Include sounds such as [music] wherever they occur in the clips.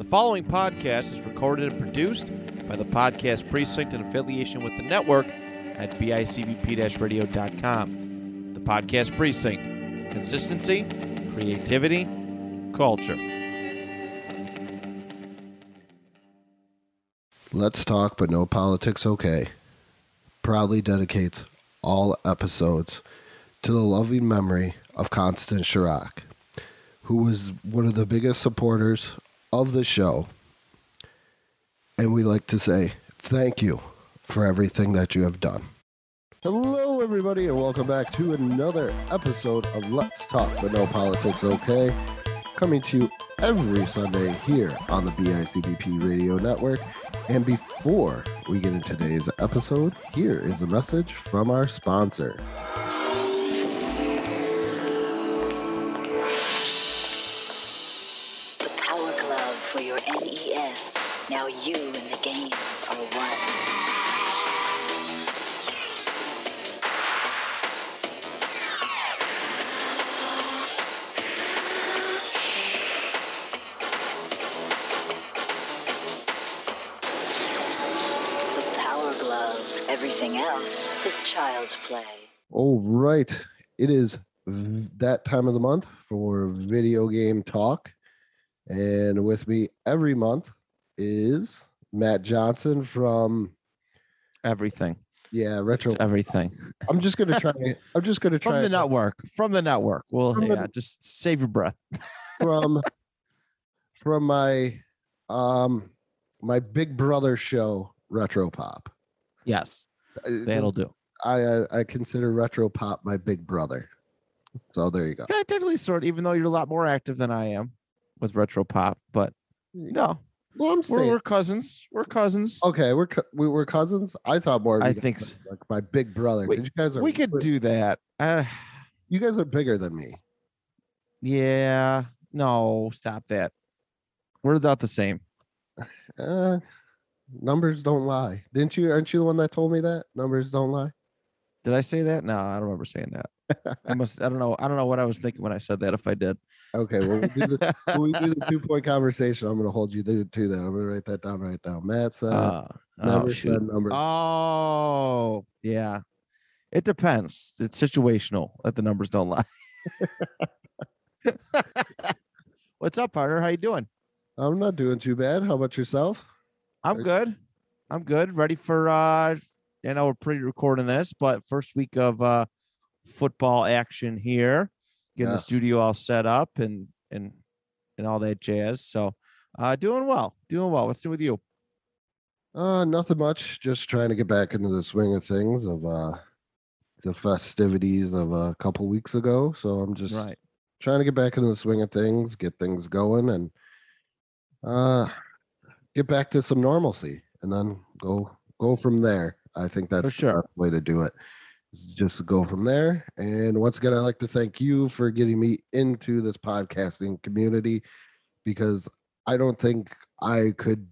The following podcast is recorded and produced by the Podcast Precinct in affiliation with the network at bicbp radio.com. The Podcast Precinct consistency, creativity, culture. Let's Talk But No Politics Okay proudly dedicates all episodes to the loving memory of Constance Chirac, who was one of the biggest supporters of the show. And we like to say thank you for everything that you have done. Hello, everybody, and welcome back to another episode of Let's Talk But No Politics Okay, coming to you every Sunday here on the BICBP Radio Network. And before we get into today's episode, here is a message from our sponsor. Right. It is that time of the month for video game talk. And with me every month is Matt Johnson from Everything. yeah, Retro. Everything. I'm just gonna try [laughs] I'm just gonna try From the network. From the network. Well, From the- yeah, just save your breath. [laughs] from from my um my big brother show Retro Pop. Yes, Uh, that'll do. I I I consider Retro Pop my big brother. So there you go. Yeah, technically, sort. Even though you're a lot more active than I am with retro pop, but no, Well, I'm we're, we're cousins. We're cousins. Okay, we're we were cousins. I thought more. of I think so. like my big brother. We- you guys are. we could do that. Uh, [sighs] You guys are bigger than me. yeah. No, stop that. We're about the same. Uh, [sighs] numbers don't lie. Didn't you? Aren't you the one that told me that numbers don't lie? Did I say that? No, I don't remember saying that. I must. I don't know. I don't know what I was thinking when I said that. If I did. Okay, well, we do the, when we do the two point conversation. I'm going to hold you to, to that. I'm going to write that down right now. Matt said Uh, oh, never shoot. said numbers. Oh, yeah. It depends. It's situational that the numbers don't lie. [laughs] What's up, partner? How you doing? I'm not doing too bad. How about yourself? I'm Are- good. I'm good. Ready for uh I know we're pre-recording this, but first week of uh football action here. Getting Yes. the studio all set up and and and all that jazz. So uh doing well. Doing well. What's new with you? Uh, nothing much. Just trying to get back into the swing of things of uh the festivities of a couple weeks ago. So I'm just right. trying to get back into the swing of things, get things going, and uh, get back to some normalcy, and then go go from there. I think that's the sure. best way to do it. Just go from there. And once again, I'd like to thank you for getting me into this podcasting community because I don't think I could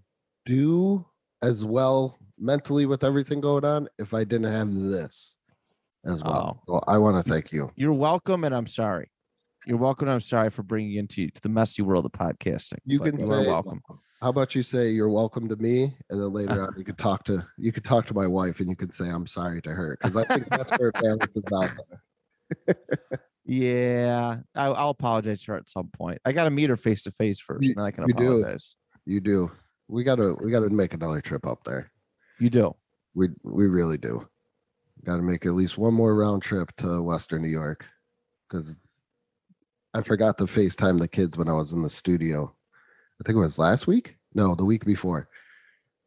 do as well mentally with everything going on if I didn't have this as well. So I want to thank you. You're welcome and I'm sorry. You're welcome. I'm sorry for bringing you into to the messy world of podcasting. You can. You say, are welcome. How about you say you're welcome to me, and then later on you could talk to you could talk to my wife, and you could say I'm sorry to her because I think that's where it balances out. there. Yeah, I, I'll apologize to her at some point. I got to meet her face to face first, You- and then I can you do. apologize. You do. We gotta we gotta make another trip up there. You do. We we really do. Got to make at least one more round trip to Western New York because I forgot to FaceTime the kids when I was in the studio. I think it was last week. No, the week before.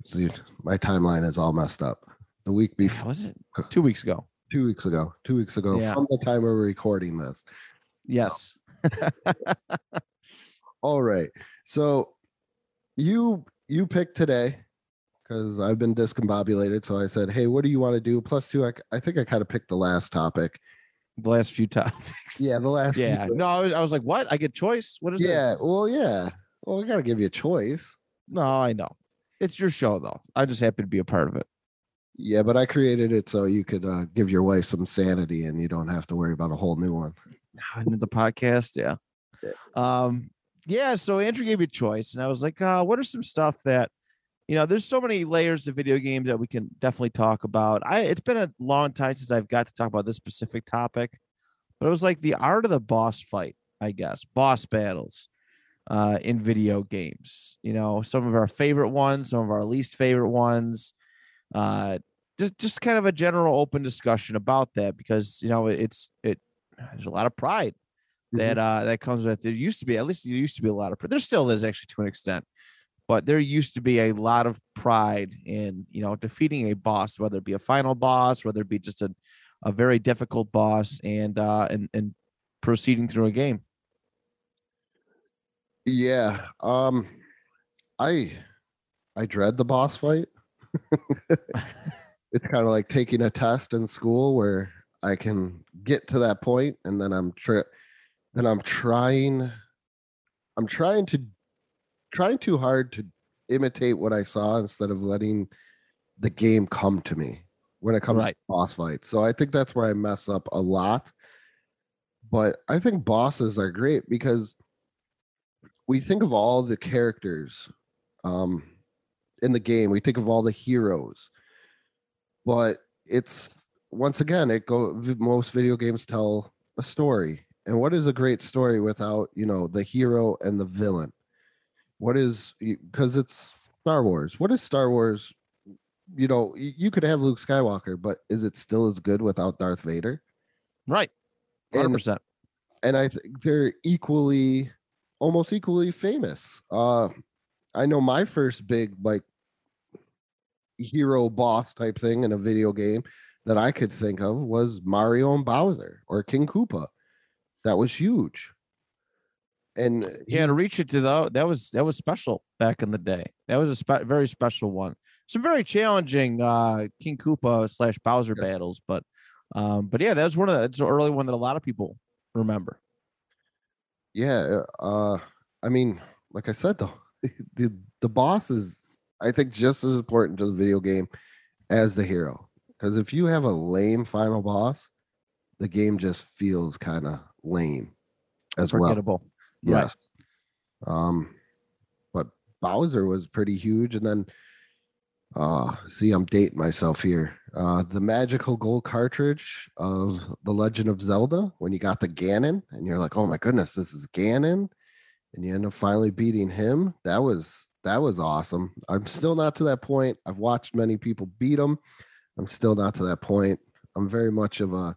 See, my timeline is all messed up. The week before, was it uh, two weeks ago? two weeks ago, two weeks ago Yeah. from the time we're recording this. Yes. [laughs] All right. So you you picked today because I've been discombobulated. So I said, hey, what do you want to do? Plus two, I, I think I kind of picked the last topic. The last few [laughs] topics. Yeah, the last. few- Yeah. No, I was, I was like, what? I get choice? What is yeah. this? Well, yeah. Well, I gotta give you a choice. No, I know. It's your show though. I'm just happy to be a part of it. Yeah, but I created it so you could uh, give your wife some sanity and you don't have to worry about a whole new one. into the podcast. Yeah. Yeah. Um, yeah, so Andrew gave me a choice, and I was like, uh, what are some stuff that you know, there's so many layers to video games that we can definitely talk about. I it's been a long time since I've got to talk about this specific topic, but it was like the art of the boss fight, I guess, boss battles uh in video games. You know, some of our favorite ones, some of our least favorite ones. Uh just just kind of a general open discussion about that because you know it's it there's a lot of pride that uh that comes with it. There used to be at least there used to be a lot of there still is actually to an extent but there used to be a lot of pride in you know defeating a boss whether it be a final boss whether it be just a, a very difficult boss and uh and and proceeding through a game Yeah. Um I I dread the boss fight. [laughs] it's kind of like taking a test in school where I can get to that point and then I'm try then I'm trying I'm trying to trying too hard to imitate what I saw instead of letting the game come to me when it comes Right. to boss fights. So I think that's where I mess up a lot. But I think bosses are great because we think of all the characters um, in the game. We think of all the heroes, but it's once again it go. Most video games tell a story, and what is a great story without you know the hero and the villain? What is because it's Star Wars? What is Star Wars? You know, you could have Luke Skywalker, but is it still as good without Darth Vader? right And- 100% and I think they're equally, almost equally famous. Uh, I know my first big like hero boss type thing in a video game that I could think of was Mario and Bowser or King Koopa. That was huge. And yeah to reach it to the that was that was special back in the day that was a spe- very special one some very challenging uh king koopa slash bowser Yeah. battles but um but yeah that was one of the it's an early one that a lot of people remember yeah, uh, I mean, like I said though, [laughs] the the boss is I think just as important to the video game as the hero. Because if you have a lame final boss, the game just feels kind of lame as well. Forgettable Right. Yes. Um, but Bowser was pretty huge, and then uh see, I'm dating myself here. Uh the magical gold cartridge of The Legend of Zelda, when you got the Ganon, and you're like, oh my goodness, this is Ganon, and you end up finally beating him. That was that was awesome. I'm still not to that point. I've watched many people beat him. I'm still not to that point. I'm very much of a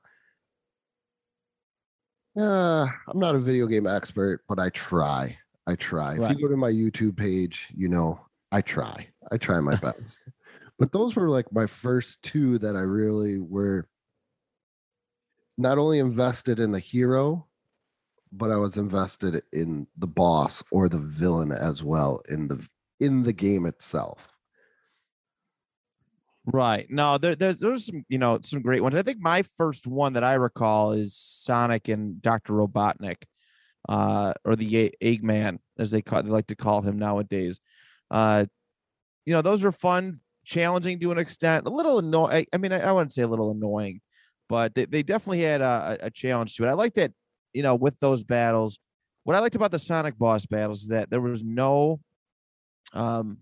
uh, I'm not a video game expert, but I try. I try. If you go to my YouTube page, you know, I try. I try my [laughs] best. but those were like my first two that I really were not only invested in the hero, but I was invested in the boss or the villain as well in the in the game itself. Right. No, there, there's there's some you know some great ones. I think my first one that I recall is Sonic and Doctor Robotnik, uh, or the Eggman as they call they like to call him nowadays. Uh, you know, those were fun, challenging to an extent, a little annoying. I mean, I, I wouldn't say a little annoying, but they, they definitely had a, a a challenge to it. I like that. You know, with those battles, what I liked about the Sonic boss battles is that there was no, um,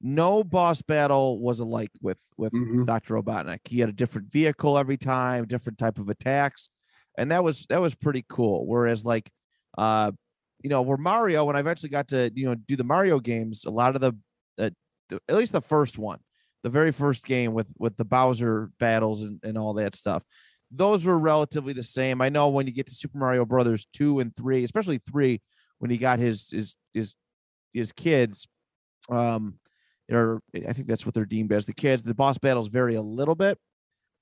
no boss battle was alike with with Mhm. Dr. Robotnik. He had a different vehicle every time, different type of attacks, and that was that was pretty cool. Whereas like uh you know, where Mario when I eventually got to, you know, do the Mario games, a lot of the, uh, the at least the first one, the very first game with with the Bowser battles and, and all that stuff. Those were relatively the same. I know when you get to Super Mario Brothers 2 and 3, especially 3 when he got his his his his kids um or I think that's what they're deemed as the kids. The boss battles vary a little bit,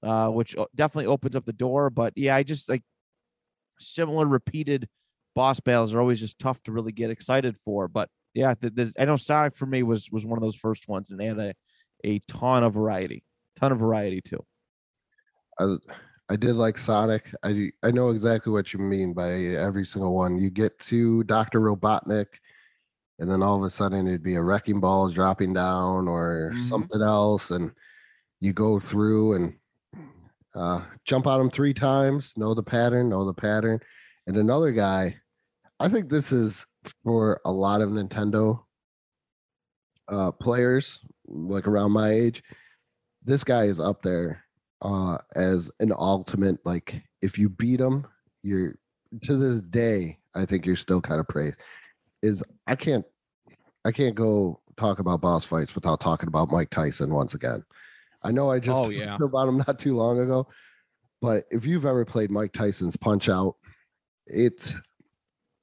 uh, which definitely opens up the door. But yeah, I just like similar repeated boss battles are always just tough to really get excited for. But yeah, I know Sonic for me was was one of those first ones, and had a a ton of variety, ton of variety too. I I did like Sonic. I I know exactly what you mean by every single one. You get to Doctor Robotnik, and then all of a sudden it'd be a wrecking ball dropping down or Mhm. something else, and you go through and uh, jump on him three times, know the pattern, know the pattern, and another guy. I think this is for a lot of Nintendo uh players like around my age. This guy is up there uh as an ultimate like if you beat him, you're to this day, I think you're still kind of praised. Is I can't I can't go talk about boss fights without talking about Mike Tyson once again. I know I just Oh, [laughs] talked yeah. about him not too long ago, but if you've ever played Mike Tyson's Punch Out, it's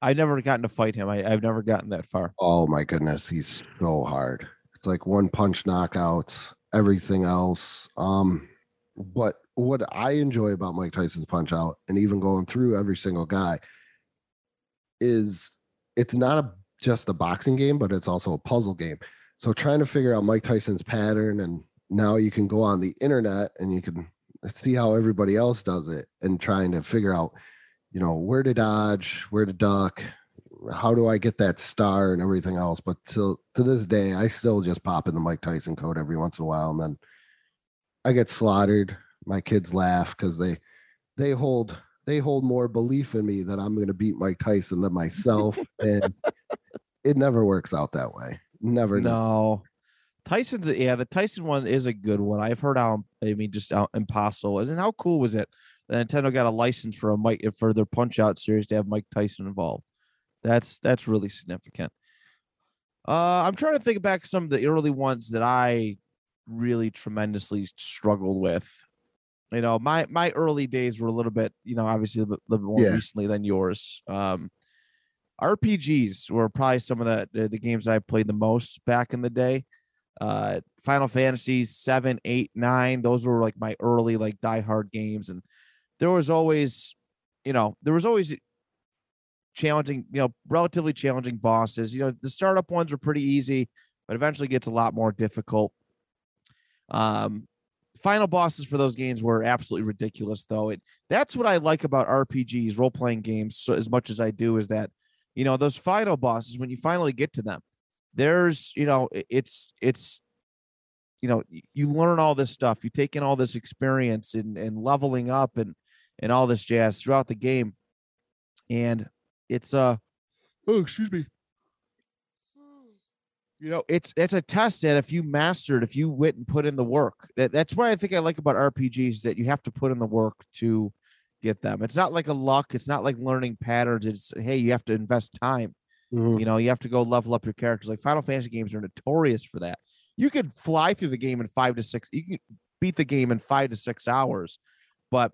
I've never gotten to fight him. I, I've never gotten that far. oh my goodness, he's so hard. It's like one punch knockouts, everything else. Um, but what I enjoy about Mike Tyson's Punch Out, and even going through every single guy, is it's not a just a boxing game, but it's also a puzzle game. So trying to figure out Mike Tyson's pattern, and now you can go on the internet and you can see how everybody else does it, and trying to figure out, you know, where to dodge, where to duck, how do I get that star and everything else. But till to this day, I still just pop in the Mike Tyson code every once in a while, and then I get slaughtered. My kids laugh because they they hold they hold more belief in me that I'm going to beat Mike Tyson than myself, and it never works out that way. Never. No. Tyson's yeah, the Tyson one is a good one. I've heard how I mean just how impossible. And how cool was it that Nintendo got a license for a Mike for their punch out series to have Mike Tyson involved? That's that's really significant. Uh I'm trying to think back some of the early ones that I really tremendously struggled with. You know, my my early days were a little bit, you know, obviously a little bit, more Yeah. recently than yours. Um RPGs were probably some of the the, games I played the most back in the day. Uh Final Fantasy seven, eight, nine. Those were like my early like diehard games, and there was always, you know, there was always challenging, you know, relatively challenging bosses. You know, the startup ones were pretty easy, but eventually gets a lot more difficult. Um, final bosses for those games were absolutely ridiculous, though. It that's what I like about RPGs, role playing games, so as much as I do, is that you know those final bosses when you finally get to them, there's you know it's it's you know you learn all this stuff, you take in all this experience and and leveling up and and all this jazz throughout the game, and it's uh oh excuse me you know it's it's a test that if you mastered if you went and put in the work that, that's what i think i like about rpgs is that you have to put in the work to get them. It's not like a luck it's not like learning patterns it's hey you have to invest time. Mhm. you know you have to go level up your characters like final fantasy games are notorious for that. You could fly through the game in five to six you can beat the game in five to six hours but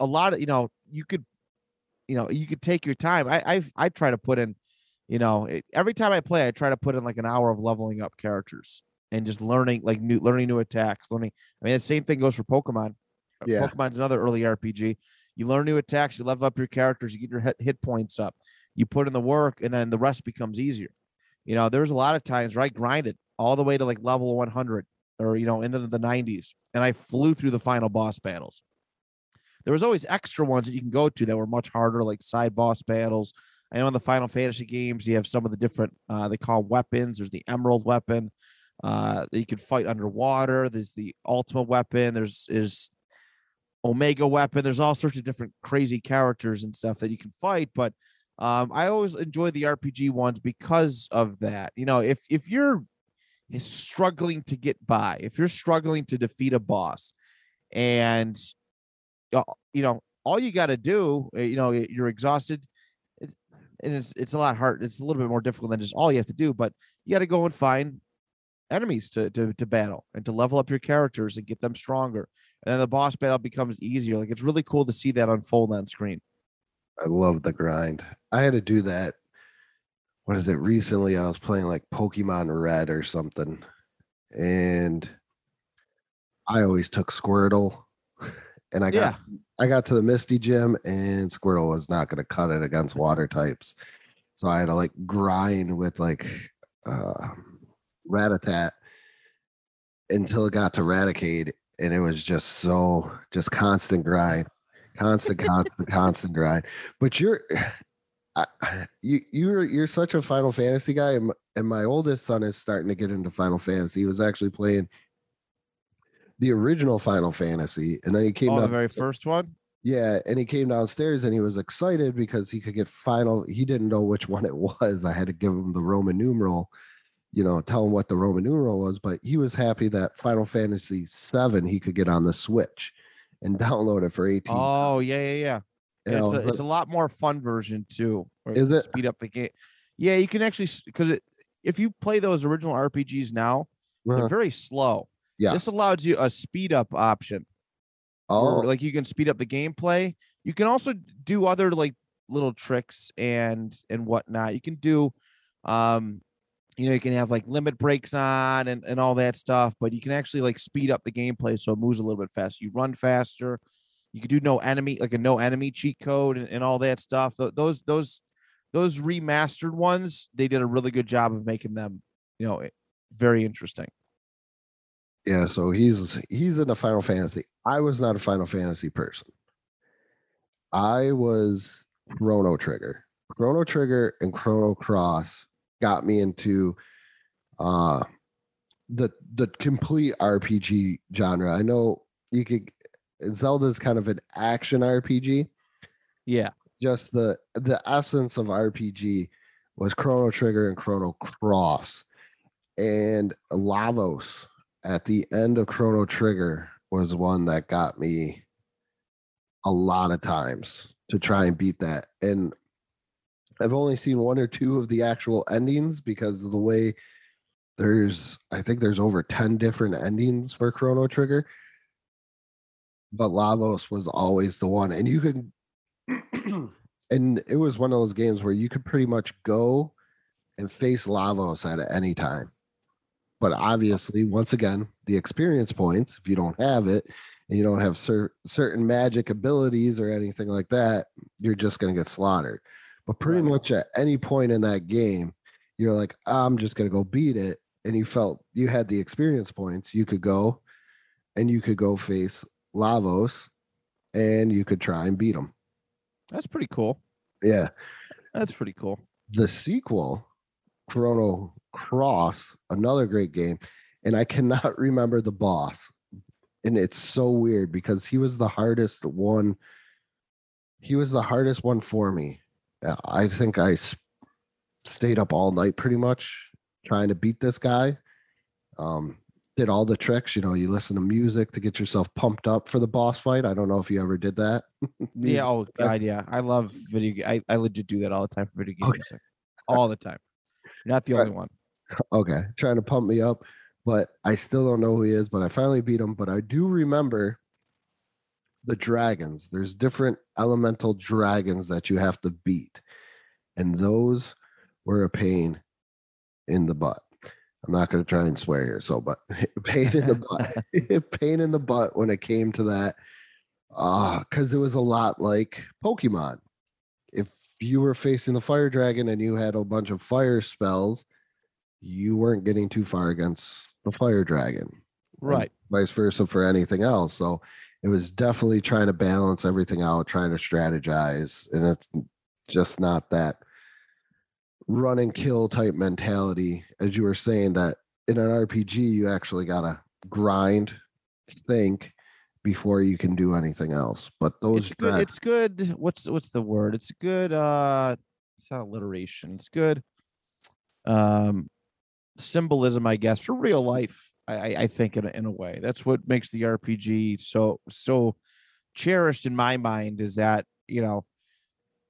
a lot of you know you could you know you could take your time. I i, I try to put in you know it, every time i play i try to put in like an hour of leveling up characters and just learning like new learning new attacks learning i mean the same thing goes for pokemon. Uh, Yeah. pokemon's another early rpg you learn new attacks you level up your characters you get your hit, hit points up you put in the work and then the rest becomes easier. You know there's a lot of times where i grinded all the way to like level 100 or you know into the 90s and i flew through the final boss battles. There was always extra ones that you can go to that were much harder like side boss battles i know in the final fantasy games you have some of the different uh, they call weapons. There's the emerald weapon uh, that you can fight underwater. There's the ultimate weapon. There's is omega weapon. There's all sorts of different crazy characters and stuff that you can fight but um, i always enjoy the rpg ones because of that. You know if if you're struggling to get by if you're struggling to defeat a boss and uh, you know all you got to do uh, you know you're exhausted and it's it's a lot hard it's a little bit more difficult than just all you have to do but you got to go and find enemies to, to to battle and to level up your characters and get them stronger and then the boss battle becomes easier like it's really cool to see that unfold on screen I love the grind. I had to do that. What is it? Recently, I was playing like Pokemon Red or something, and I always took Squirtle, and I got I got to the Misty Gym, and Squirtle was not going to cut it against water types, so I had to like grind with like uh, Rattata until it got to Raticate, and it was just so just constant grind constant constant constant grind. But you're I, you you're you're such a final fantasy guy and and my oldest son is starting to get into final fantasy. He was actually playing the original final fantasy and then he came oh the very first one Yeah, and he came downstairs and he was excited because he could get final. He didn't know which [laughs] one it was. I had to give him the Roman numeral, you know, tell him what the Roman numeral was. But he was happy that Final Fantasy VII he could get on the Switch and [laughs] download it for 18. Oh yeah, yeah, yeah. you it's, know, a, it's a lot more fun version too. Is it? speed up the game? Yeah, you can actually because if you play those original RPGs now, uh, they're very slow. Yeah. This allows you a speed up option. oh, like you can speed up the gameplay. You can also do other like little tricks and and whatnot. You can do, um, you know, you can have like limit breaks on and and all that stuff. But you can actually like speed up the gameplay so it moves a little bit faster. You run faster. You can do no enemy like a no enemy cheat code and, and all that stuff. Th- Those those those remastered ones, they did a really good job of making them, you know, very interesting. Yeah. So he's he's in a Final Fantasy. I was not a Final Fantasy person. I was Chrono Trigger. Chrono Trigger and Chrono Cross got me into uh the the complete RPG genre. I know you could Zelda's kind of an action RPG. Yeah. Just the the essence of RPG was Chrono Trigger and Chrono Cross. And Lavos at the end of Chrono Trigger was one that got me a lot of times to try and beat that. And I've only seen one or two of the actual endings because of the way there's I think there's over 10 different endings for Chrono Trigger. But Lavos was always the one. And you could [clears throat] and it was one of those games where you could pretty much go and face Lavos at any time. But obviously, once again, the experience points, if you don't have it and you don't have cer- certain magic abilities or anything like that, you're just going to get slaughtered. But pretty much at any point in that game, you're like, I'm just going to go beat it. And you felt you had the experience points. You could go and you could go face Lavos and you could try and beat him. That's pretty cool. Yeah. That's pretty cool. the sequel, Chrono Cross, another great game, and I cannot [laughs] remember the boss. And it's so weird because he was the hardest one. He was the hardest one for me. Uh, I think I stayed up all night pretty much trying to beat this guy. Um, did all the tricks. You know, you listen to music to get yourself pumped up for the boss fight. I don't know if you ever did that. [laughs] Yeah. Oh. God. Yeah. I love video. I I legit do that all the time for video Okay. games. All the time. You're not the Right. only one. Okay, trying to pump me up, but I still don't know who he is. But I finally beat him. But I do remember the dragons. There's different elemental dragons that you have to beat, and those were a pain in the butt. I'm not going to try and swear here, so but [laughs] pain in the butt, [laughs] [laughs] pain in the butt when it came to that, ah, because it was a lot like Pokemon. If you were facing the fire dragon and you had a bunch of fire spells, you weren't getting too far against the fire dragon. Right. vice versa for anything else. So it was definitely trying to balance everything out, trying to strategize. And it's just not that run and kill type mentality. As you were saying, that in an RPG, you actually got to grind, think before you can do anything else. But those It's good. It's good. What's what's the word? It's good. Uh, it's not alliteration. It's good. Um, symbolism, I guess, for real life. I I, think in a, in a way that's what makes the RPG so so cherished in my mind. Is that you know,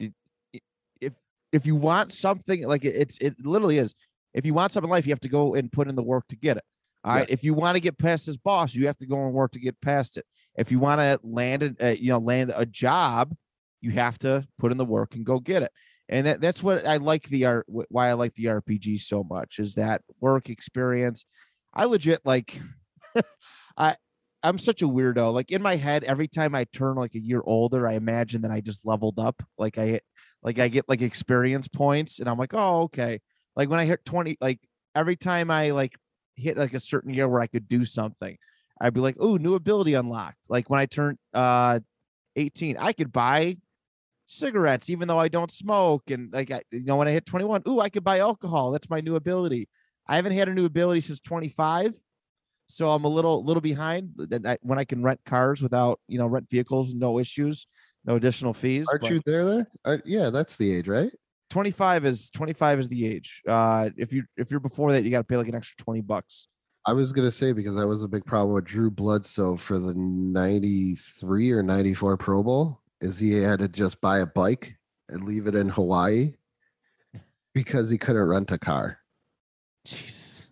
it, it- if if you want something like it, it's it literally is. If you want something in life, you have to go and put in the work to get it. All right. If you want to get past this boss, you have to go and work to get past it. If you want to land it, uh, you know, land a job, you have to put in the work and go get it. And that, that's what I like the art. Why I like the RPG so much is that work experience. I legit like. [laughs] I I'm such a weirdo. Like in my head, every time I turn like a year older, I imagine that I just leveled up. Like I like I get like experience points, and I'm like, oh okay. Like when I hit 20, like every time I like hit like a certain year where I could do something, I'd be like, oh, new ability unlocked. Like when I turned uh 18, I could buy cigarettes even though I don't smoke. And like I, you know, when I hit 21, ooh, I could buy alcohol. That's my new ability. I haven't had a new ability since 25. So I'm a little little behind that when I can rent cars without, you know, rent vehicles, no issues. no additional fees. Aren't but you there? There? Are, yeah, that's the age, right? 25 is 25 is the age. Uh, if you if you're before that, you got to pay like an extra 20 bucks. I was gonna say because that was a big problem with Drew Bledsoe for the '93 or '94 Pro Bowl, is he had to just buy a bike and leave it in Hawaii because he couldn't rent a car. Jesus,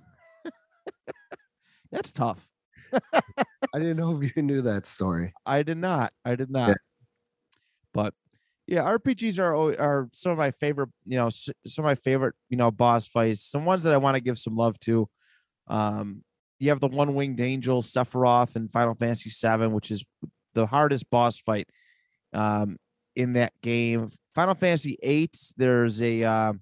that's tough. I didn't know if you knew that story. I did not. I did not. But yeah, RPGs are are some of my favorite. You know, some of my favorite. You know, boss fights. Some ones that I want to give some love to. Um, you have the one winged angel Sephiroth in Final Fantasy VII, which is the hardest boss fight um, in that game. Final Fantasy VIII. There's a uh,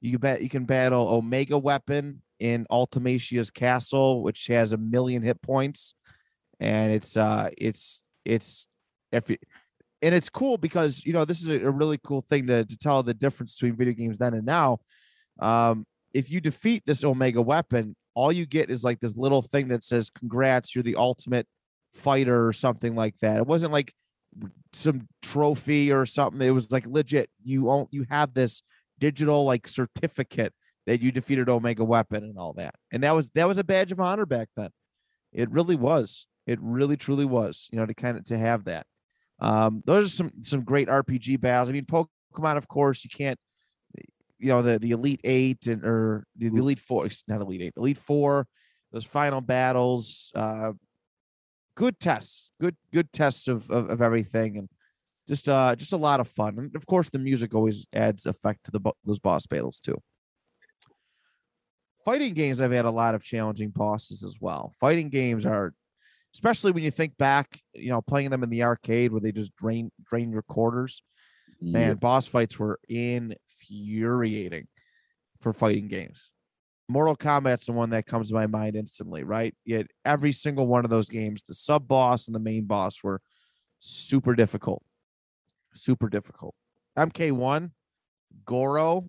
you bet you can battle Omega Weapon in Ultimecia's castle, which has a million hit points, and it's uh it's it's if you, and it's cool because you know this is a really cool thing to to tell the difference between video games then and now. Um, if you defeat this Omega Weapon, all you get is like this little thing that says "Congrats, you're the ultimate fighter" or something like that. It wasn't like some trophy or something. It was like legit. You own you have this digital like certificate that you defeated Omega Weapon and all that. And that was that was a badge of honor back then. It really was. It really truly was. You know, to kind of to have that. Um, those are some some great RPG battles. I mean, Pokemon, of course, you can't. You know, the the Elite Eight and or the, the Elite Four, not Elite Eight, Elite Four. Those final battles. Uh, good tests. Good good tests of of, of everything and just uh just a lot of fun. And of course the music always adds effect to the those boss battles too. Fighting games i've had a lot of challenging bosses as well. Fighting games are especially when you think back you know playing them in the arcade where they just drain drain your quarters. Man boss fights were infuriating for fighting games mortal kombat's the one that comes to my mind instantly right yet every single one of those games the sub boss and the main boss were super difficult super difficult. MK1, Goro,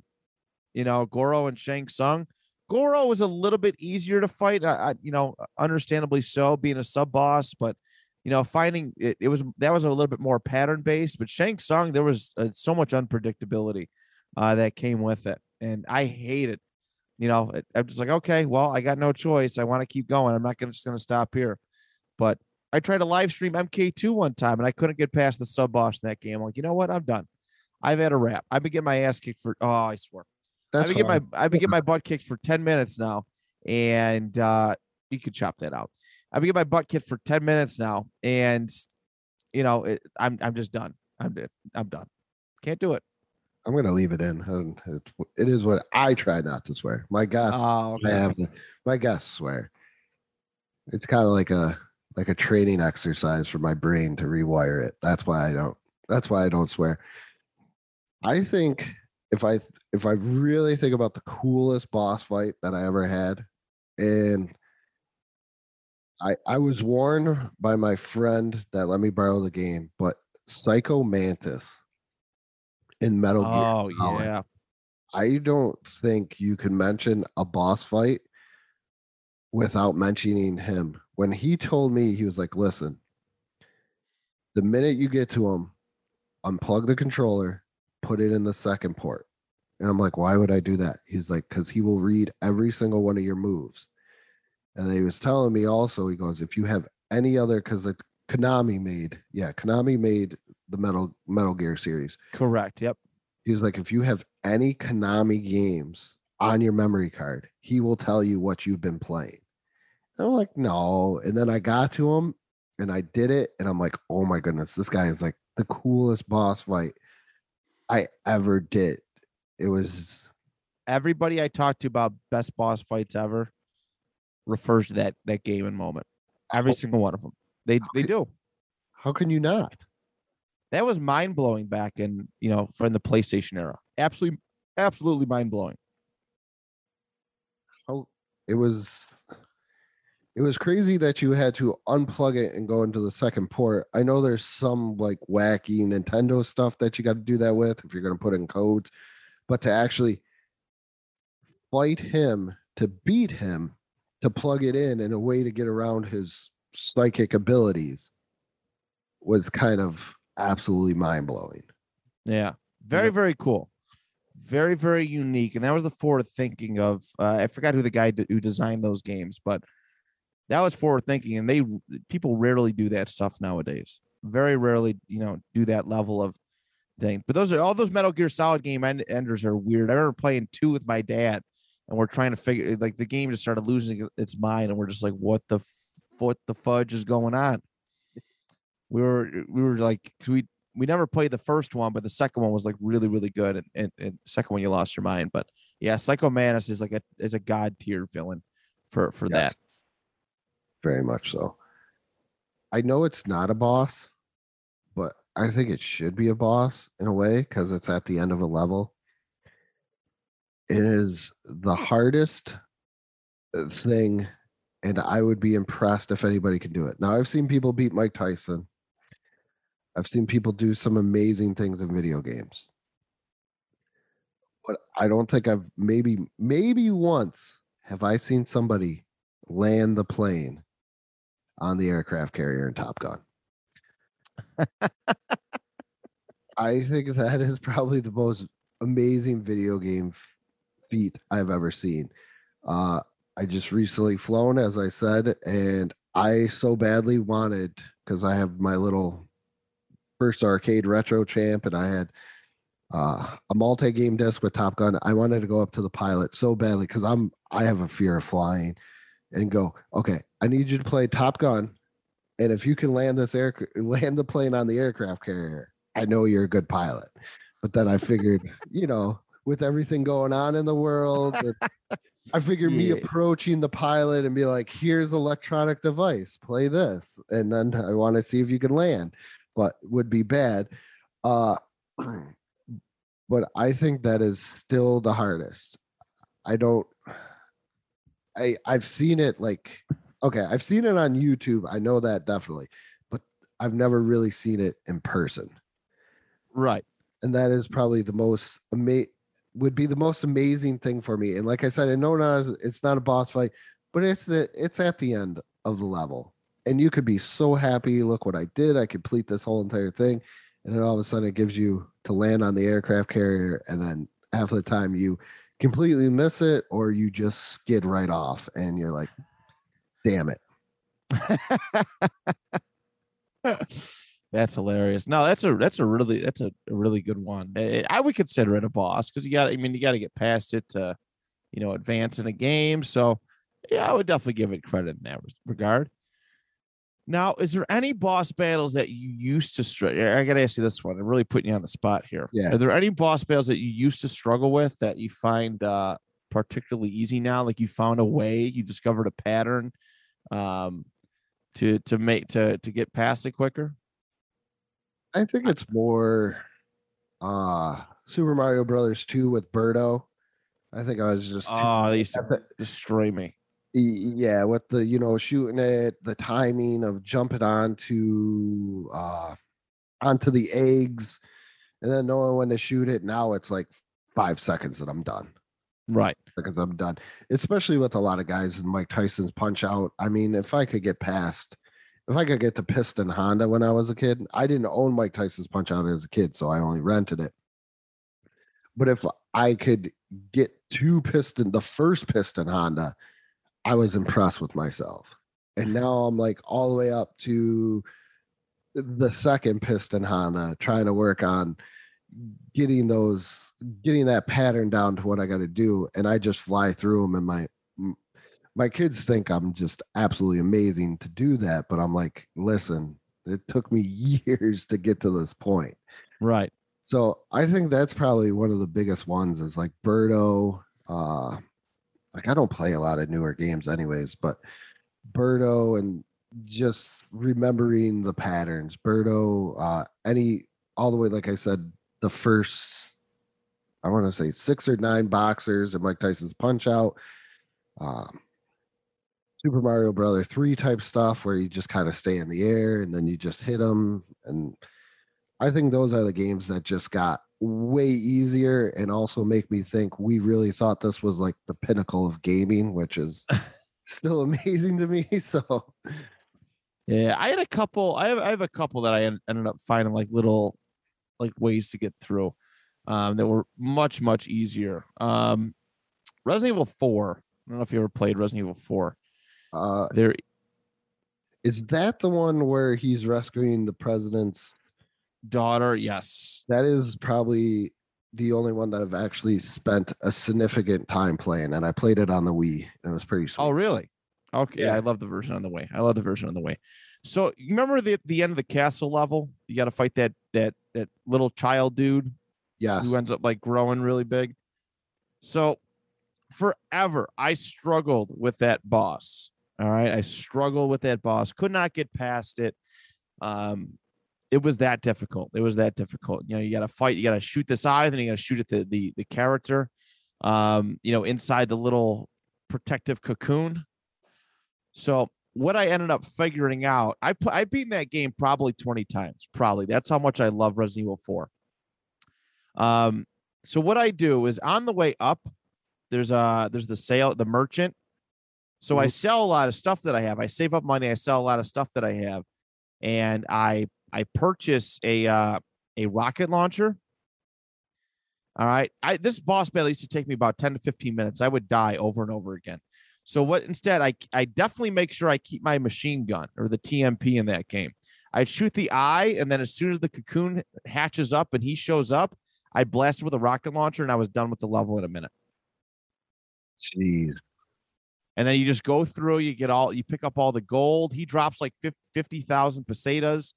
you know, Goro and Shang Tsung. Goro was a little bit easier to fight, I, I, you know, understandably so, being a sub boss, but you know, finding it, it was that was a little bit more pattern based. But Shang Tsung, there was uh, so much unpredictability uh, that came with it, and I hate it. You know, it- I'm just like, okay, well, I got no choice. I want to keep going. I'm not gonna just gonna stop here. But I tried to live stream MK2 one time and I couldn't get past the sub boss in that game. I'm like, you know what? I'm done. I've had a wrap. I've been getting my ass kicked for oh, I swear. That's I've been getting my I've been getting my butt kicked for 10 minutes now. And uh you could chop that out. I've been getting my butt kicked for 10 minutes now. And you know, it, I'm I'm just done. I'm I'm done. Can't do it. I'm gonna leave it in. It's, what I try not to swear. My guests, Oh, I have my guests swear. It's kind of like a like a training exercise for my brain to rewire it. That's why I don't. That's why I don't swear. I think if I if I really think about the coolest boss fight that I ever had, and I I was warned by my friend that let me borrow the game, but Psycho Mantis in Metal Gear. Oh Solid. yeah. I don't think you can mention a boss fight without mentioning him. When he told me, he was like, listen, the minute you get to him, unplug the controller, put it in the second port. And I'm like, why would I do that? He's like, because he will read every single one of your moves. And then he was telling me also, he goes, if you have any other, because like Konami made, yeah, Konami made the Metal Metal Gear series. Correct. Yep. He was like, if you have any Konami games on your memory card, he will tell you what you've been playing. And I'm like, no. And then I got to him and I did it. And I'm like, oh my goodness, this guy is like the coolest boss fight I ever did. It was Everybody I talked to about best boss fights ever refers to that that game and moment. Every Oh. single one of them. They they do. how can you not? That was mind blowing back in you know from the PlayStation era. Absolutely, absolutely mind blowing. How oh, it was it was crazy that you had to unplug it and go into the second port. I know there's some like wacky Nintendo stuff that you got to do that with if you're going to put in codes, but to actually fight him, to beat him, to plug it in in a way to get around his psychic abilities was kind of absolutely mind blowing. Yeah. Very, Yeah. very cool. Very, very unique. And that was the forward thinking of uh, I forgot who the guy d- who designed those games, but that was forward thinking. And they people rarely do that stuff nowadays. Very rarely, you know, do that level of thing. But those are all those Metal Gear Solid game end- enders are weird. I remember playing two with my dad, and we're trying to figure like the game just started losing its mind, and we're just like, what the f- what the fudge is going on? We were we were like we we never played the first one, but the second one was like really really good, and, and, and second one you lost your mind. But yeah, Psycho Mantis is like a is a god tier villain for for Yes. that. Very much so. I know it's not a boss, but I think it should be a boss in a way because it's at the end of a level. It is the hardest uh, thing, and I would be impressed if anybody can do it. Now, I've seen people beat Mike Tyson. I've seen people do some amazing things in video games. But I don't think I've maybe maybe once have I seen somebody land the plane on the aircraft carrier in Top Gun. [laughs] I think that is probably the most amazing video game feat I've ever seen. Uh, I just recently flown, as I said, and I so badly wanted because I have my little first arcade retro champ, and I had uh, a multi-game disc with Top Gun. I wanted to go up to the pilot so badly because I'm I have a fear of flying, and go, okay, I need you to play Top Gun, and if you can land this air [laughs] land the plane on the aircraft carrier, I know you're a good pilot. But then I figured, you know, with everything going on in the world, [laughs] I figured me approaching the pilot and be like, here's electronic device, play this. And then I want to see if you can land, but would be bad. Uh but I think that is still the hardest. I don't I I've seen it like okay, I've seen it on YouTube. I know that definitely, but I've never really seen it in person. Right. And that is probably the most ama- would be the most amazing thing for me. And like I said, I know not it's not a boss fight, but it's the it's at the end of the level. And you could be so happy, look what I did. I complete this whole entire thing. And then all of a sudden it gives you to land on the aircraft carrier and then half the time you completely miss it or you just skid right off and you're like damn it [laughs] that's hilarious. No, that's a that's a really that's a, really good one. Eh, I would consider it a boss because you got I mean you got to get past it to you know advance in a game. So yeah, I would definitely give it credit in that regard. Now, is there any boss battles that you used to struggle? I got to ask you this one. I'm really putting you on the spot here. Yeah. Are there any boss battles that you used to struggle with that you find uh, particularly easy now? Like you found a way, you discovered a pattern um, to to make to to get past it quicker? i think it's more uh super mario brothers 2 with birdo i think i was just Oh, they used to destroy me. Yeah with the you know shooting it the timing of jumping onto uh onto the eggs and then knowing when to shoot it now it's like five seconds that i'm done. Right. because i'm done. Especially with a lot of guys in mike tyson's punch out i mean if i could get past if i could get to piston honda when i was a kid i didn't own mike tyson's punch out as a kid so i only rented it. But if i could get to piston the first piston honda I was impressed with myself. And now I'm like all the way up to the second piston Honda, trying to work on getting those, getting that pattern down to what I got to do. And I just fly through them. And my, my kids think I'm just absolutely amazing to do that. But I'm like, listen, it took me [laughs] years to get to this point. Right. So I think that's probably one of the biggest ones is like Birdo. Uh, like I don't play a lot of newer games anyways, but Birdo and just remembering the patterns. Birdo, uh, any all the way, like I said, the first I want to say six or nine boxers and Mike Tyson's punch out. Um, Super Mario Brother 3 type stuff where you just kind of stay in the air and then you just hit them. And I think those are the games that just got way easier and also make me think we really thought this was like the pinnacle of gaming, which is [laughs] still amazing to me. [laughs] So Yeah, I had a couple. I have I have a couple that I ended up finding like little like ways to get through um, that were much much easier. Um, Resident Evil Four. I don't know if you ever played Resident Evil Four. Uh, There, is that the one where he's rescuing the president's? Daughter. Yes. That is probably the only one that I've actually spent a significant time playing, and I played it on the Wii, and it was pretty sweet. Oh, really? Okay. Yeah. I love the version on the Wii. I love the version on the Wii. So you remember the the end of the castle level? You got to fight that that that little child dude yes, who ends up like growing really big. So forever I struggled with that boss. All right. I struggled with that boss, could not get past it. Um, it was that difficult. It was that difficult. You know, you got to fight, you got to shoot this eye, then you got to shoot at the, the, the character, um, you know, inside the little protective cocoon. So what I ended up figuring out, I put, I beat that game probably 20 times, probably. That's how much I love Resident Evil 4. Um, so what I do is on the way up, there's a there's the sale, the merchant. So I Mhm. sell a lot of stuff that I have. I save up money. I sell a lot of stuff that I have, and I I purchase a uh, a rocket launcher. All right, I this boss battle used to take me about ten to fifteen minutes. I would die over and over again. So what instead I I definitely make sure I keep my machine gun or the TMP in that game. I shoot the eye, and then as soon as the cocoon hatches up and he shows up, I blast it with a rocket launcher, and I was done with the level in a minute. jeez, And then you just go through, you get all, you pick up all the gold. He drops like fif- 50,000 pesetas,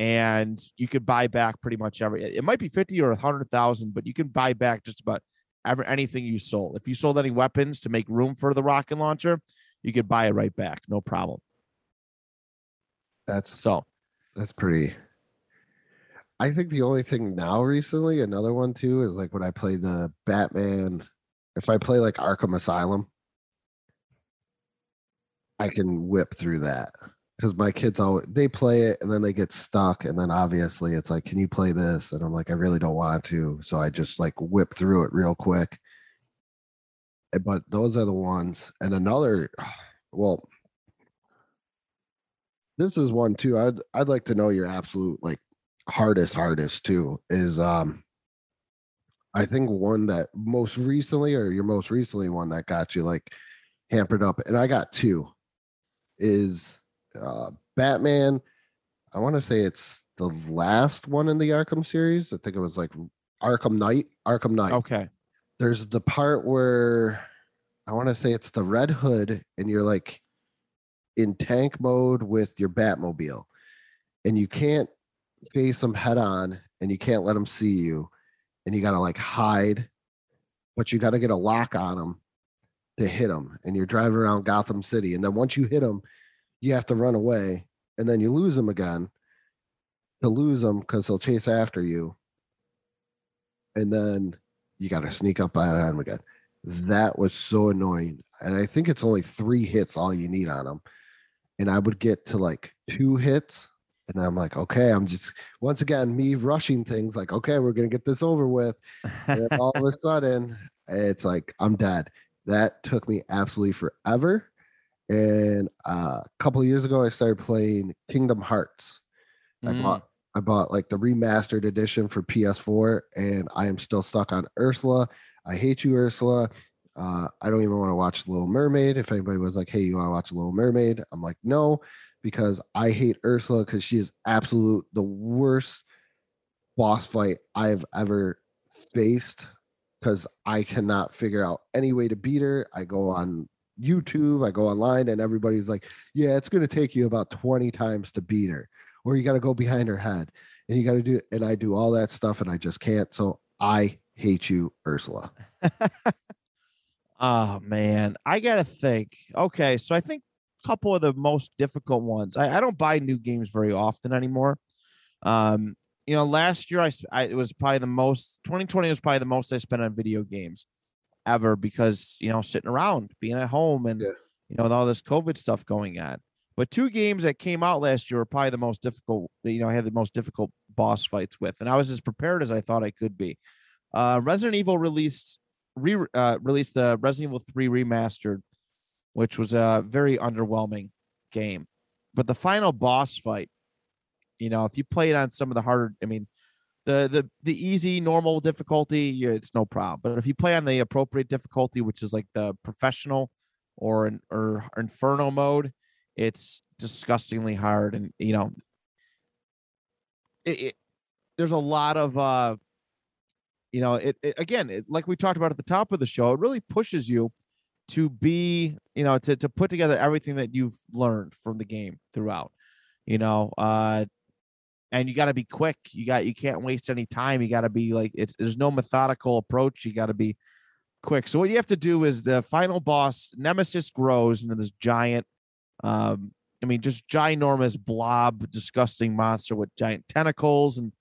and you could buy back pretty much every, it might be 50 or 100,000, but you can buy back just about ever, anything you sold. If you sold any weapons to make room for the rocket launcher, you could buy it right back. No problem. that's So, that's pretty. I think the only thing now recently, another one too, is like when I play the Batman. If I play like Arkham Asylum, I can whip through that because my kids all they play it and then they get stuck and then obviously it's like, can you play this? And I'm like, I really don't want to, so I just like whip through it real quick. Eh, But those are the ones, and another, [sighs] well, this is one too. I'd I'd like to know your absolute like hardest hardest too is um I think one that most recently or your most recently one that got you like hampered up and I got two is uh Batman I want to say it's the last one in the Arkham series. I think it was like Arkham Knight, Arkham Knight okay. there's the part where I want to say it's the Red Hood, and you're like in tank mode with your Batmobile, and you can't face them head on, and you can't let them see you, and you got to like hide, but you got to get a lock on them to hit them, and you're driving around Gotham City, and then once you hit them, you have to run away, and then you lose them again. To lose them because they'll chase after you, and then you got to sneak up on him again. That was so annoying. And I think it's only three hits all you need on them. And I would get to like two hits. And I'm like, okay, I'm just once again me rushing things like, okay, we're gonna get this over with. And all of a [laughs] sudden, it's like I'm dead. That took me absolutely forever. And uh, a couple of years ago, I started playing Kingdom Hearts. I Mm. bought I bought like the remastered edition for PS4, and I am still stuck on Ursula. I hate you, Ursula. Uh, I don't even want to watch Little Mermaid. If anybody was like, "Hey, you want to watch Little Mermaid?" I'm like, "No," because I hate Ursula because she is absolute the worst boss fight I've ever faced. Because I cannot figure out any way to beat her. I go on YouTube, I go online, and everybody's like, "Yeah, it's going to take you about 20 times to beat her." or you got to go behind her head and you got to do and I do all that stuff and I just can't. So I hate you, Ursula. [laughs] Oh man, I gotta think. Okay, so I think a couple of the most difficult ones. I, I don't buy new games very often anymore. Um, you know, last year I, I- it was probably the most. 2020 was probably the most I spent on video games ever because you know sitting around, being at home, and Yeah. you know with all this COVID stuff going on. But two games that came out last year were probably the most difficult. You know, I had the most difficult boss fights with, and I was as prepared as I thought I could be. Uh, Resident Evil released re uh, released the Resident Evil 3 remastered, which was a very underwhelming game. but the final boss fight, you know, if you play it on some of the harder, I mean, the the the easy normal difficulty, it's no problem. But if you play on the appropriate difficulty, which is like the professional or an or inferno mode, it's disgustingly hard, and you know, it, it there's a lot of uh you know it, it again it, like we talked about at the top of the show it really pushes you to be you know to, to put together everything that you've learned from the game throughout you know uh and you got to be quick you got you can't waste any time you got to be like it's there's no methodical approach you got to be quick so what you have to do is the final boss nemesis grows into this giant um i mean just ginormous blob disgusting monster with giant tentacles and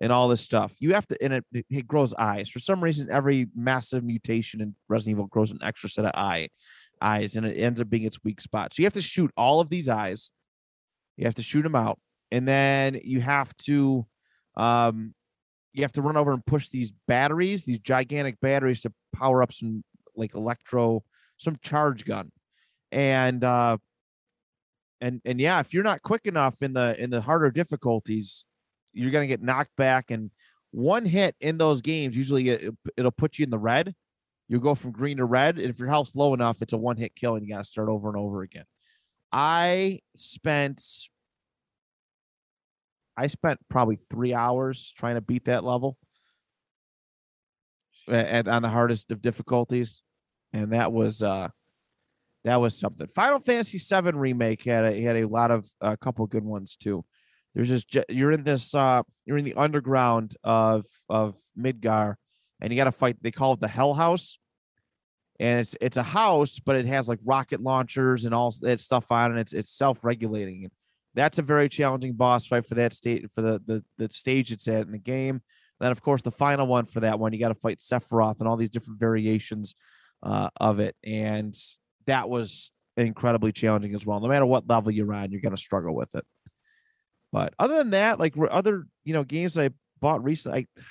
and all this stuff. You have to, and it, it grows eyes. For some reason, every massive mutation in Resident Evil grows an extra set of eye eyes, and it ends up being its weak spot. So you have to shoot all of these eyes. You have to shoot them out, and then you have to, um, you have to run over and push these batteries, these gigantic batteries, to power up some like electro, some charge gun, and uh, and and yeah, if you're not quick enough in the in the harder difficulties, you're to get knocked back and one hit in those games usually it, will put you in the red. You go from green to red and if your health's low enough it's a one hit kill and you got to start over and over again. I spent i spent probably three hours trying to beat that level and on the hardest of difficulties and that was uh that was something final fantasy 7 remake had a had a lot of a couple good ones too there's just you're in this uh you're in the underground of of Midgar, and you got to fight. They call it the Hell House, and it's it's a house, but it has like rocket launchers and all that stuff on, and it's it's self regulating. That's a very challenging boss fight for that state for the the the stage it's at in the game. Then of course the final one for that one, you got to fight Sephiroth and all these different variations uh, of it, and that was incredibly challenging as well. No matter what level you're on, you're going to struggle with it. But other than that, like other you know games I bought recently, I,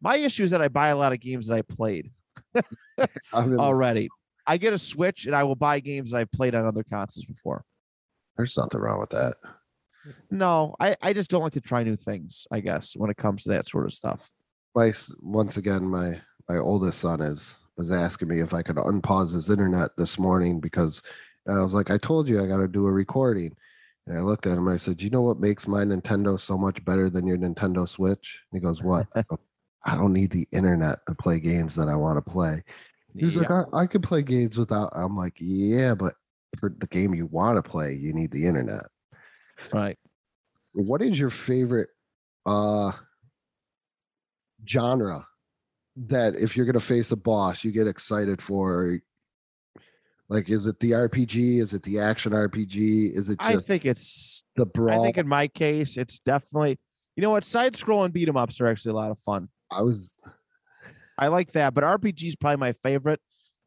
my issue is that I buy a lot of games that I played [laughs] already. I get a Switch and I will buy games that I've played on other consoles before. There's nothing wrong with that. No, I, I just don't like to try new things, I guess, when it comes to that sort of stuff. My once again, my my oldest son is was asking me if I could unpause his internet this morning because I was like, I told you I got to do a recording. And I looked at him and I said, You know what makes my Nintendo so much better than your Nintendo Switch? And he goes, What? I don't need the internet to play games that I want to play. He's yeah. like, I, I could play games without. I'm like, Yeah, but for the game you want to play, you need the internet. Right. What is your favorite uh genre that if you're gonna face a boss, you get excited for like, is it the RPG? Is it the action RPG? Is it? I think it's the brawl. I think in my case, it's definitely. You know what? Side scrolling beat 'em ups are actually a lot of fun. I was. I like that, but RPG is probably my favorite.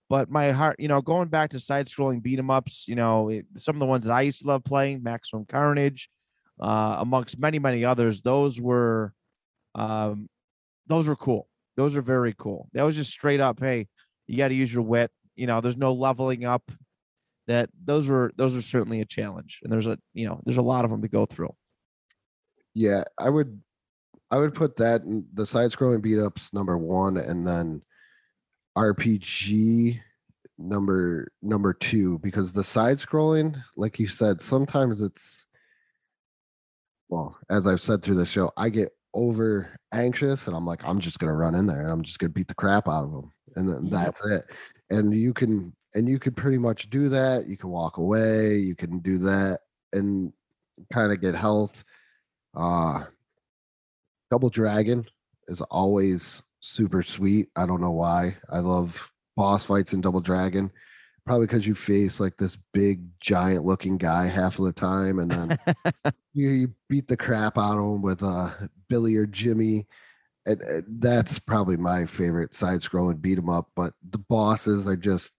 But my heart, you know, going back to side scrolling beat 'em ups, you know, it, some of the ones that I used to love playing, Maximum Carnage, uh, amongst many, many others, those were, um, those were cool. Those are very cool. That was just straight up, hey, you got to use your wit you know there's no leveling up that those were those are certainly a challenge and there's a you know there's a lot of them to go through yeah i would i would put that in the side scrolling beat ups number one and then rpg number number two because the side scrolling like you said sometimes it's well as i've said through the show i get over anxious and i'm like i'm just gonna run in there and i'm just gonna beat the crap out of them and then that's it. And you can and you can pretty much do that. You can walk away. You can do that and kind of get health. Uh double dragon is always super sweet i don't know why i love boss fights in double dragon probably because you face like this big giant looking guy half of the time and then [laughs] you, you, beat the crap out of him with uh billy or jimmy and, and that's probably my favorite side scrolling beat 'em up. But the bosses are just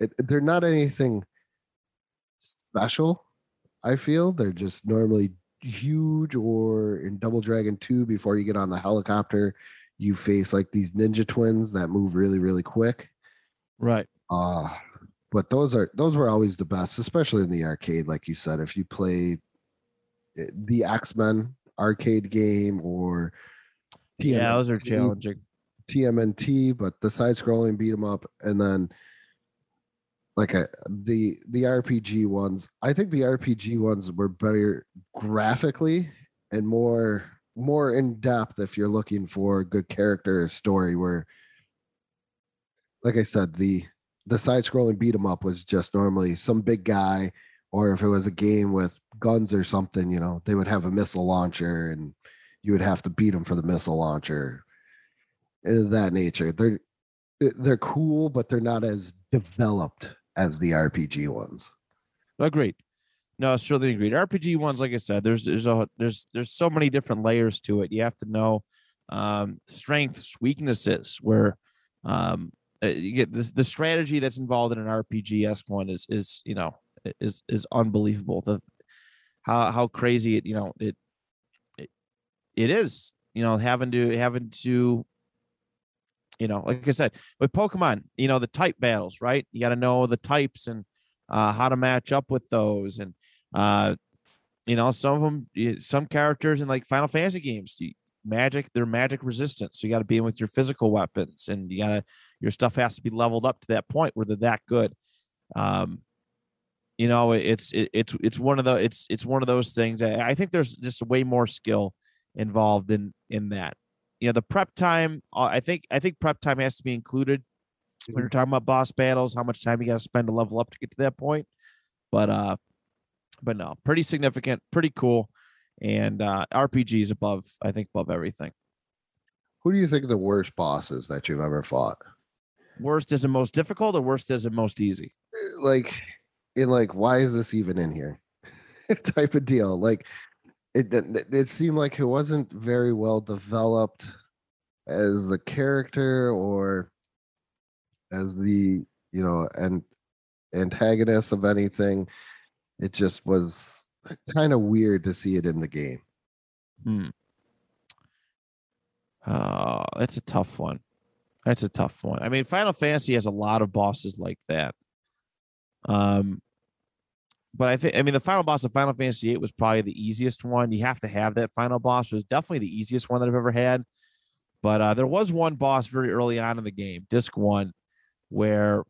it, they're not anything special. I feel they're just normally huge. Or in Double Dragon Two, before you get on the helicopter, you face like these ninja twins that move really really quick. Right. Uh but those are those were always the best, especially in the arcade. Like you said, if you play eh, the X Men arcade game or Yeah, those are TMNT challenging. TMNT, but the side scrolling beat 'em up, and then like a, the the RPG ones. I think the RPG ones were better graphically and more more in depth if you're looking for good character or story. Where, like I said, the the side scrolling beat 'em up was just normally some big guy, or if it was a game with guns or something, you know, they would have a missile launcher and you would have to beat them for the missile launcher of that nature. They're eh, they're cool, but they're not as developed as the RPG ones. Agreed. No, certainly agreed. RPG ones, like I said, there's there's a there's there's so many different layers to it. You have to know um, strengths, weaknesses, where um, uh, you get this, the strategy that's involved in an RPG esque one is is you know is is unbelievable. The how how crazy it you know it it, it is you know having to having to you know like I said with Pokemon you know the type battles right you got to know the types and uh, how to match up with those and uh you know some of them some characters in like Final Fantasy games magic they're magic resistant so you got to be in with your physical weapons and you got to your stuff has to be leveled up to that point where they're that good. Um you know it's it, it's it's one of the it's it's one of those things I, I think there's just way more skill involved in in that. You know the prep time uh, i think i think prep time has to be included when you're talking about boss battles how much time you got to spend to level up to get to that point but uh but no pretty significant pretty cool and uh rpgs above i think above everything Who do you think are the worst bosses that you've ever fought? worst is the most difficult or worst is the most easy Eh, Like, in like, why is this even in here? [laughs] type of deal. Like, it it it seemed like it wasn't very well developed as a character or as the you know and antagonist of anything. It just was kind of weird to see it in the game. Hmm. Oh, that's a tough one. That's a tough one. I mean, Final Fantasy has a lot of bosses like that. Um, but I think I mean the final boss of Final Fantasy VIII was probably the easiest one. You have to have that final boss. It was definitely the easiest one that I've ever had. But uh, there was one boss very early on in the game, disc one, where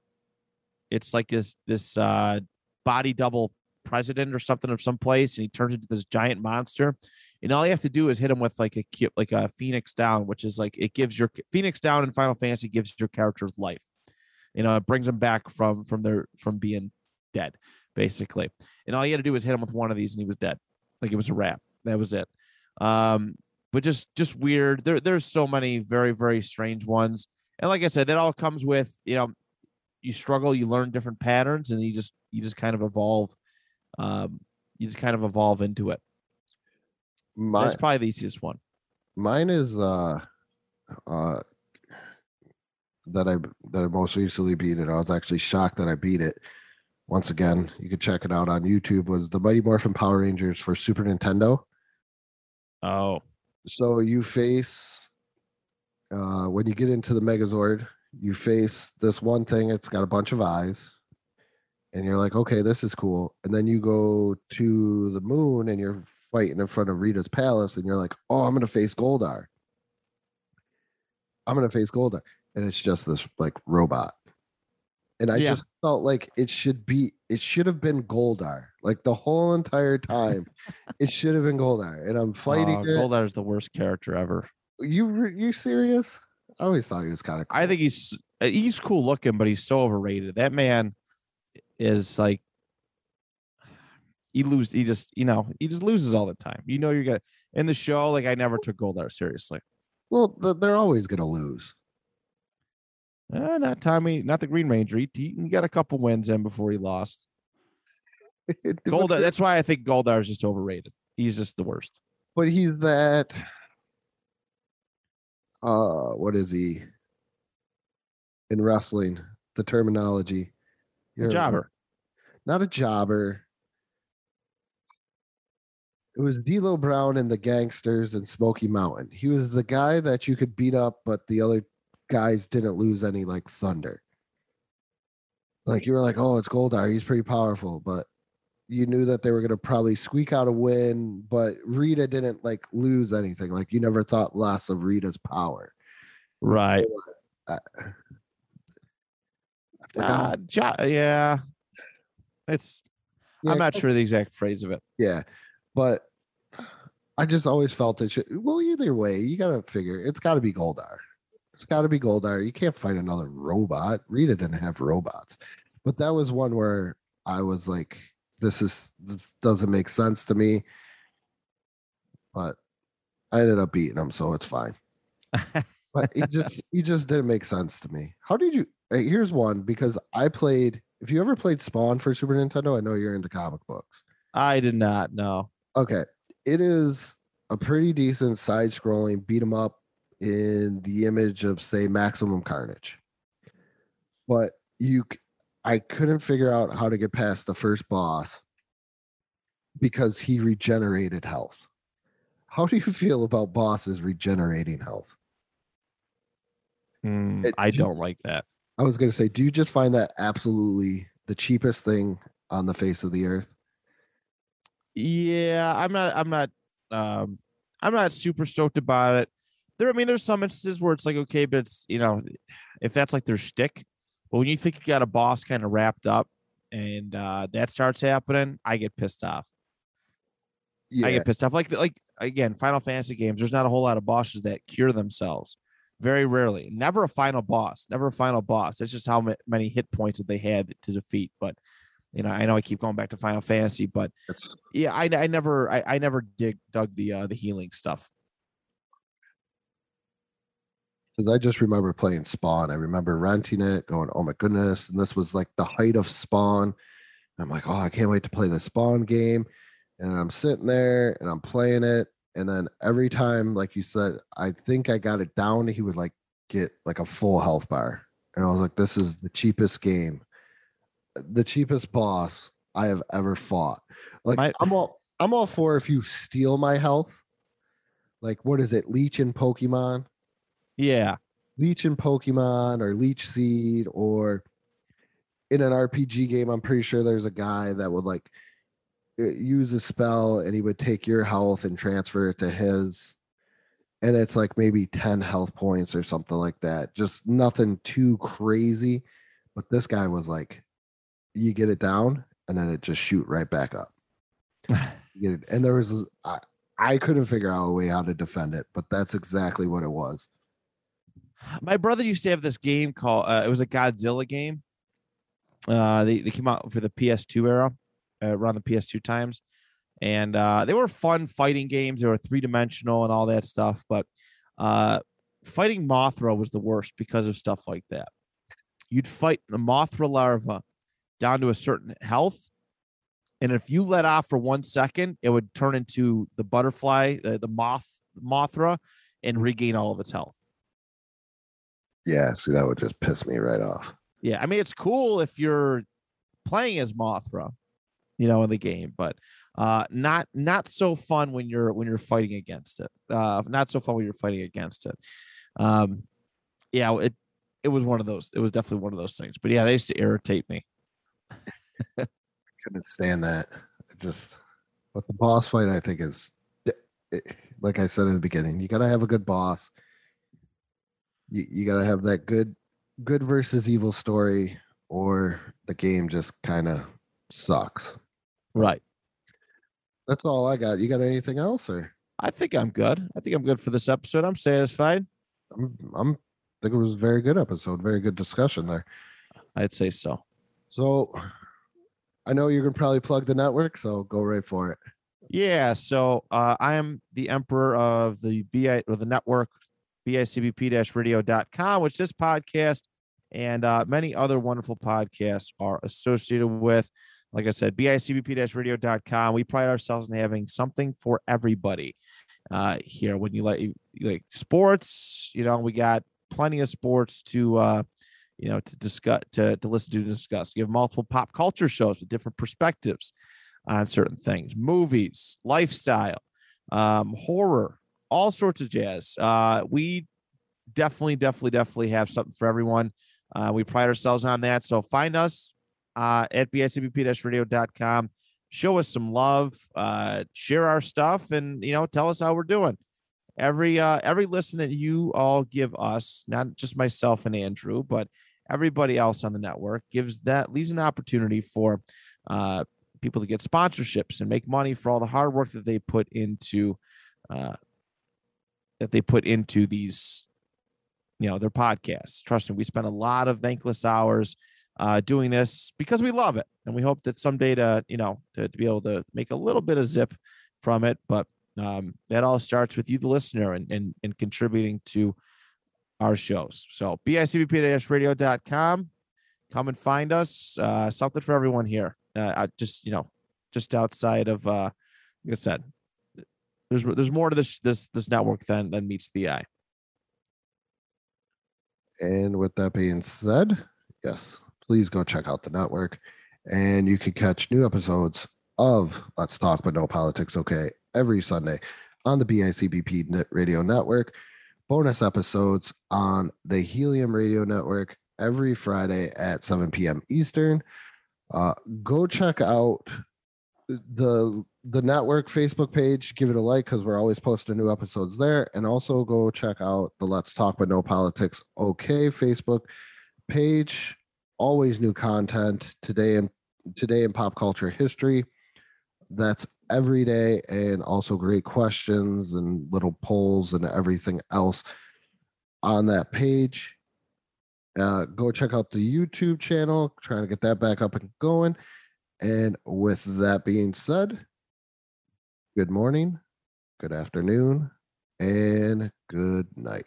it's like this this uh, body double president or something of some place, and he turns into this giant monster and all you have to do is hit him with like a like a phoenix down which is like it gives your phoenix down in final fantasy gives your characters life. You know it brings them back from from their from being dead basically. And all you had to do was hit him with one of these and he was dead. Like it was a wrap. That was it. Um but just just weird. There there's so many very very strange ones. And like i said that all comes with you know you struggle you learn different patterns and you just you just kind of evolve um you just kind of evolve into it My, that's probably the easiest one. mine is uh uh that I that I most recently beat it. I was actually shocked that I beat it. Once again, you can check it out on YouTube. Was the Mighty Morphin Power Rangers for Super Nintendo? Oh, So you face uh when you get into the Megazord, you face this one thing. It's got a bunch of eyes, and you're like, okay, this is cool. And then you go to the moon, and you're fighting in front of Rita's palace, and you're like, oh, I'm gonna face Goldar. I'm gonna face Goldar, and it's just this like robot. And I Yeah. just felt like it should be, it should have been Goldar, like the whole entire time. it should have been Goldar, and I'm fighting uh. Goldar is the worst character ever. You you serious? I always thought he was kind of. I think he's he's cool looking, but he's so overrated. That man is like he lose. He just you know he just loses all the time. You know you're gonna in the show. Like I never took Goldar seriously. well, they're always gonna lose. Uh, not Tommy, not the Green Ranger. He, he got a couple wins in before he lost. [laughs] Goldar. That's why I think Goldar is just overrated. He's just the worst. but he's that. Uh, what is he? In wrestling, the terminology. A You're- jobber. not a jobber. It was D'Lo Brown and the Gangsters and Smoky Mountain. He was the guy that you could beat up, but the other guys didn't lose any like thunder. Like you were like, oh, it's Goldar. He's pretty powerful, but you knew that they were going to probably squeak out a win. But Rita didn't like lose anything. Like you never thought less of Rita's power. Right. Uh, Uh, jo- yeah. It's. Yeah, I'm not sure the exact phrase of it. Yeah, but I just always felt it should. Well, either way, you got to figure it's got to be Goldar. It's got to be Goldar. You can't find another robot. Rita didn't have robots, but that was one where I was like, "This is this doesn't make sense to me." But I ended up beating him, so it's fine. [laughs] but it just it just didn't make sense to me. How did you? Hey, Here's one because I played. If you ever played Spawn for Super Nintendo, I know you're into comic books. I did not know. Okay, it is a pretty decent side-scrolling beat 'em up in the image of say Maximum Carnage, but you, I couldn't figure out how to get past the first boss because he regenerated health. How do you feel about bosses regenerating health? Mm, I don't like that. I was going to say, do you just find that absolutely the cheapest thing on the face of the earth? Yeah, I'm not. I'm not. Um, I'm not super stoked about it. There, I mean, there's some instances where it's like okay, but it's you know, if that's like their shtick. But when you think you got a boss kind of wrapped up, and uh, that starts happening, I get pissed off. Yeah, I get pissed off. Like like again, Final Fantasy games. There's not a whole lot of bosses that cure themselves. Very rarely. Never a final boss. Never a final boss. That's just how ma- many hit points that they had to defeat. But you know, I know I keep going back to Final Fantasy, but yeah, I, I never I, I never dig dug the uh, the healing stuff. because I just remember playing Spawn. I remember renting it, going, "Oh my goodness!" And this was like the height of Spawn. And I'm like, "Oh, I can't wait to play the Spawn game." And I'm sitting there and I'm playing it, and then every time, like you said, I think I got it down. He would like get like a full health bar, and I was like, "This is the cheapest game, the cheapest boss I have ever fought." Like My- I'm all I'm all for if you steal my health. Like what is it, Leech in Pokemon? Yeah. leech in Pokemon or leech seed or in an RPG game, I'm pretty sure there's a guy that would like use a spell and he would take your health and transfer it to his. And it's like maybe 10 health points or something like that. Just nothing too crazy. But this guy was like, you get it down and then it just shoot right back up. [laughs] Get it. And there was, I, I couldn't figure out a way how to defend it, but that's exactly what it was. My brother used to have this game called uh, it was a Godzilla game. Uh, they, they came out for the PS2 era, uh, around the PS2 times, and uh, they were fun fighting games. They were three dimensional and all that stuff. But uh, fighting Mothra was the worst because of stuff like that. You'd fight the Mothra larva down to a certain health, and if you let off for one second, it would turn into the butterfly, uh, the moth Mothra, and regain all of its health. Yeah, see, that would just piss me right off. Yeah, I mean it's cool if you're playing as Mothra, you know, in the game, but uh not not so fun when you're when you're fighting against it. Uh not so fun when you're fighting against it. Um yeah, it it was one of those. It was definitely one of those things. But yeah, they used to irritate me. Couldn't stand that. It just, but the boss fight, I think, is it, like I said in the beginning. You gotta have a good boss. You you gotta have that good good versus evil story, or the game just kind of sucks. Right. That's all I got. You got anything else, or I think I'm good. I think I'm good for this episode. I'm satisfied. I'm I'm I think it was a very good episode, very good discussion there. I'd say so. So I know you're gonna probably plug the network, so go right for it. Yeah, so uh, I am the emperor of the BI or the network, bicbp-radio.com, which this podcast and uh, many other wonderful podcasts are associated with. Like I said, bicbp-radio.com. We pride ourselves in having something for everybody uh, here. When you like, like sports, you know, we got plenty of sports to uh, you know to discuss to, to listen to discuss. We have multiple pop culture shows with different perspectives on certain things movies lifestyle um horror all sorts of jazz uh we definitely definitely definitely have something for everyone uh we pride ourselves on that so find us uh, at bicbp-radio.com. Show us some love, uh, share our stuff, and you know, tell us how we're doing. Every uh, every listen that you all give us, not just myself and Andrew, but everybody else on the network, gives that leaves an opportunity for uh, people to get sponsorships and make money for all the hard work that they put into uh, that they put into these you know their podcasts trust me we spend a lot of thankless hours uh, doing this because we love it and we hope that someday to you know to, to be able to make a little bit of zip from it but um, that all starts with you the listener and, and, and contributing to our shows. So bicbp-radio.com come and find us uh, something for everyone here. Uh, just you know just outside of uh like i said there's there's more to this this this network than than meets the eye. And with that being said, yes, please go check out the network. And you can catch new episodes of Let's Talk But No Politics Okay every Sunday on the BICBP Radio Network. Bonus episodes on the Helium Radio Network every Friday at 7 p.m. Eastern. Uh, go check out the the network Facebook page. Give it a like because we're always posting new episodes there. And also go check out the Let's Talk But No Politics Okay Facebook page. Always new content today in today in pop culture history. That's every day, and also great questions and little polls and everything else on that page. Uh, go check out the YouTube channel, trying to get that back up and going. And with that being said, good morning, good afternoon, and good night.